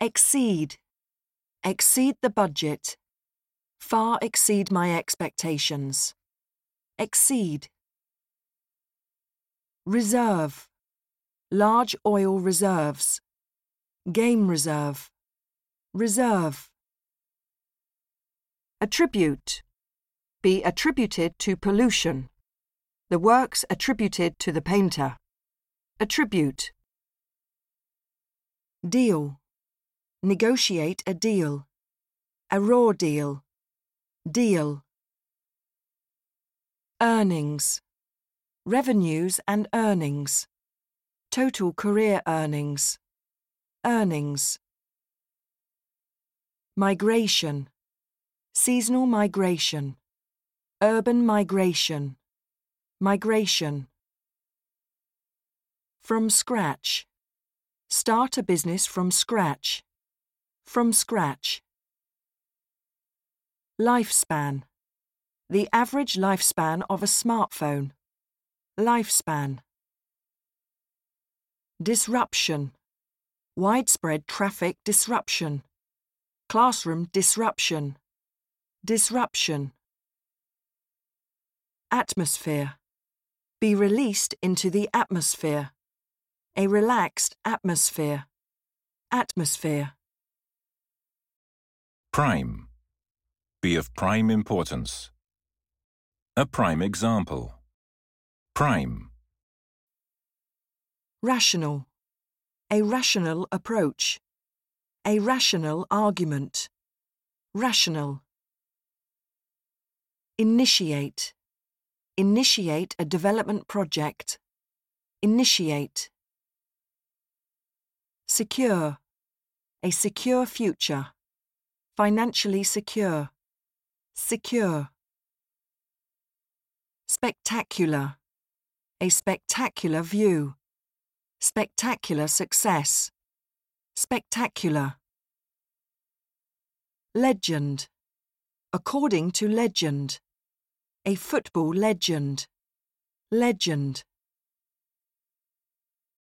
Exceed. Exceed the budget. Far exceed my expectations. Exceed. Reserve. Large oil reserves. Game reserve. Reserve. Attribute. Be attributed to pollution. The works attributed to the painter. Attribute. Deal. Negotiate a deal. A raw deal. Deal. Earnings. Revenues and earnings. Total career earnings. Earnings. Migration. Seasonal migration. Urban migration. Migration. From scratch. Start a business from scratch. From scratch. Lifespan. The average lifespan of a smartphone. Lifespan. Disruption. Widespread traffic disruption. Classroom disruption. Disruption. Atmosphere. Be released into the atmosphere. A relaxed atmosphere. Atmosphere. Prime. Be of prime importance. A prime example. Prime. Rational. A rational approach. A rational argument. Rational. Initiate. Initiate a development project. Initiate. Secure. A secure future. Financially secure. Secure. Spectacular. A spectacular view. Spectacular success. Spectacular. Legend. According to legend. A football legend. Legend.